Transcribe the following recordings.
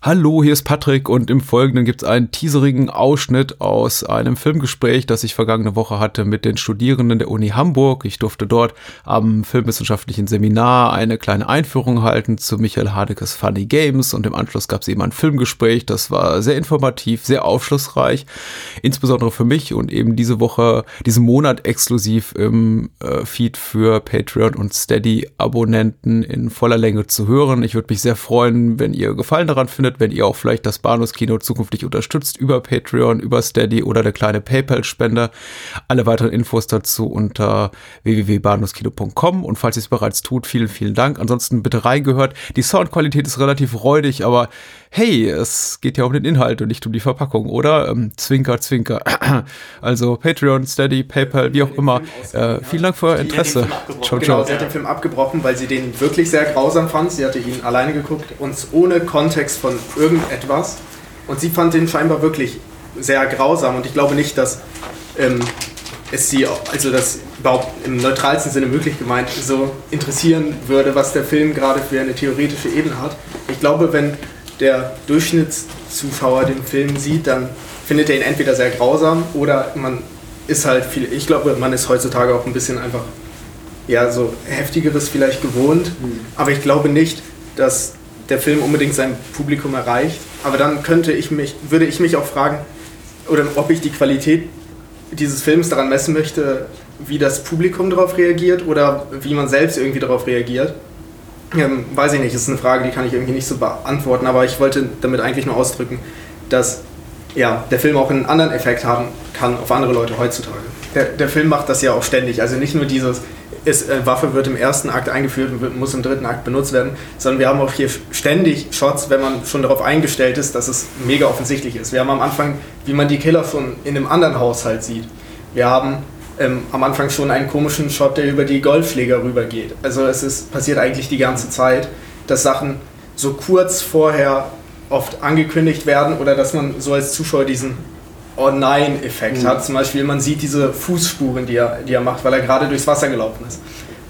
Hallo, hier ist Patrick und im Folgenden gibt es einen teaserigen Ausschnitt aus einem Filmgespräch, das ich vergangene Woche hatte mit den Studierenden der Uni Hamburg. Ich durfte dort am filmwissenschaftlichen Seminar eine kleine Einführung halten zu Michael Hanekes Funny Games und im Anschluss gab es eben ein Filmgespräch. Das war sehr informativ, sehr aufschlussreich, insbesondere für mich und eben diese Woche, diesen Monat exklusiv im äh, Feed für Patreon und Steady Abonnenten in voller Länge zu hören. Ich würde mich sehr freuen, wenn ihr Gefallen daran findet findet, wenn ihr auch vielleicht das Bahnhofskino zukünftig unterstützt über Patreon, über Steady oder der kleine PayPal-Spender. Alle weiteren Infos dazu unter www.bahnhofskino.com und falls ihr es bereits tut, vielen, vielen Dank. Ansonsten bitte reingehört. Die Soundqualität ist relativ räudig, aber hey, es geht ja um den Inhalt und nicht um die Verpackung, oder? Ähm, zwinker, zwinker. Also Patreon, Steady, PayPal, wie auch immer. Äh, vielen Dank für euer Interesse. Ciao, ciao. Genau, sie hat den Film abgebrochen, weil sie den wirklich sehr grausam fand. Sie hatte ihn alleine geguckt und ohne Kontext von irgendetwas. Und sie fand den scheinbar wirklich sehr grausam und ich glaube nicht, dass ähm, es sie, also das überhaupt im neutralsten Sinne möglich gemeint, so interessieren würde, was der Film gerade für eine theoretische Ebene hat. Ich glaube, wenn der Durchschnittszuschauer den Film sieht, dann findet er ihn entweder sehr grausam oder man ist halt viel, ich glaube, man ist heutzutage auch ein bisschen einfach ja so heftigeres vielleicht gewohnt, mhm. aber ich glaube nicht, dass der Film unbedingt sein Publikum erreicht. Aber dann könnte ich mich, würde ich mich auch fragen, oder ob ich die Qualität dieses Films daran messen möchte, wie das Publikum darauf reagiert oder wie man selbst irgendwie darauf reagiert. Ähm, weiß ich nicht, das ist eine Frage, die kann ich irgendwie nicht so beantworten, aber ich wollte damit eigentlich nur ausdrücken, dass ja, der Film auch einen anderen Effekt haben kann auf andere Leute heutzutage. Der, der Film macht das ja auch ständig, also nicht nur dieses, ist, äh, Waffe wird im ersten Akt eingeführt und muss im dritten Akt benutzt werden, sondern wir haben auch hier ständig Shots, wenn man schon darauf eingestellt ist, dass es mega offensichtlich ist. Wir haben am Anfang, wie man die Killer schon in einem anderen Haushalt sieht. Wir haben ähm, am Anfang schon einen komischen Shot, der über die Golfschläger rübergeht. Also es ist, passiert eigentlich die ganze Zeit, dass Sachen so kurz vorher oft angekündigt werden oder dass man so als Zuschauer diesen Oh nein-Effekt mhm. hat. Zum Beispiel, man sieht diese Fußspuren, die er, die er macht, weil er gerade durchs Wasser gelaufen ist.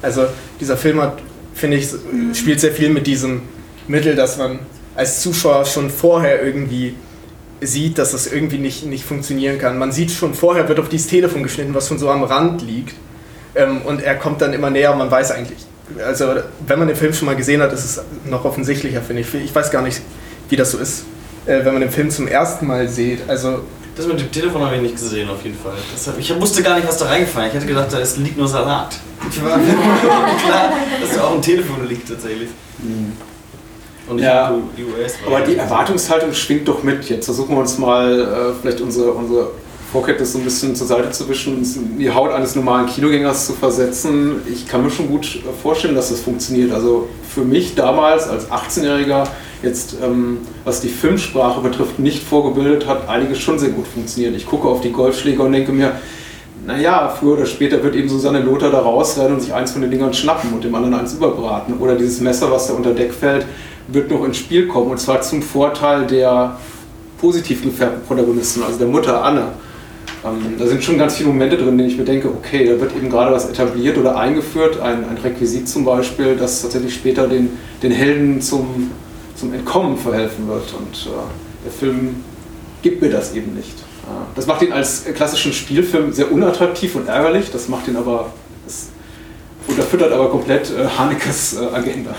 Also dieser Film hat, finde ich, spielt sehr viel mit diesem Mittel, dass man als Zuschauer schon vorher irgendwie sieht, dass das irgendwie nicht, nicht funktionieren kann. Man sieht schon vorher, wird auf dieses Telefon geschnitten, was schon so am Rand liegt. Ähm, und er kommt dann immer näher und man weiß eigentlich, also wenn man den Film schon mal gesehen hat, ist es noch offensichtlicher, finde ich. Ich weiß gar nicht, wie das so ist, äh, wenn man den Film zum ersten Mal sieht. Also das mit dem Telefon habe ich nicht gesehen, auf jeden Fall. Deshalb, ich wusste gar nicht, was da reingefallen. Ich hätte gedacht, da liegt nur Salat. Ich war klar, dass da auch ein Telefon liegt tatsächlich. Mhm. Und ja, die US. Aber die Erwartungshaltung schwingt doch mit. Jetzt versuchen wir uns mal äh, vielleicht unsere, unsere Vorkenntnis so ein bisschen zur Seite zu wischen, uns in die Haut eines normalen Kinogängers zu versetzen. Ich kann mir schon gut vorstellen, dass das funktioniert. Also für mich damals als 18-Jähriger jetzt, ähm, was die Filmsprache betrifft, nicht vorgebildet hat, einiges schon sehr gut funktioniert. Ich gucke auf die Golfschläger und denke mir, naja, früher oder später wird eben Susanne Lothar da rausrennen und sich eins von den Dingern schnappen und dem anderen eins überbraten. Oder dieses Messer, was da unter Deck fällt, wird noch ins Spiel kommen. Und zwar zum Vorteil der positiv gefärbten Protagonisten, also der Mutter Anne. Ähm, da sind schon ganz viele Momente drin, in denen ich mir denke, okay, da wird eben gerade was etabliert oder eingeführt, ein, ein Requisit zum Beispiel, das tatsächlich später den, den Helden zum, zum Entkommen verhelfen wird. Und äh, der Film gibt mir das eben nicht. Äh, das macht ihn als klassischen Spielfilm sehr unattraktiv und ärgerlich, das macht ihn aber, das unterfüttert aber komplett äh, Hanekes äh, Agenda.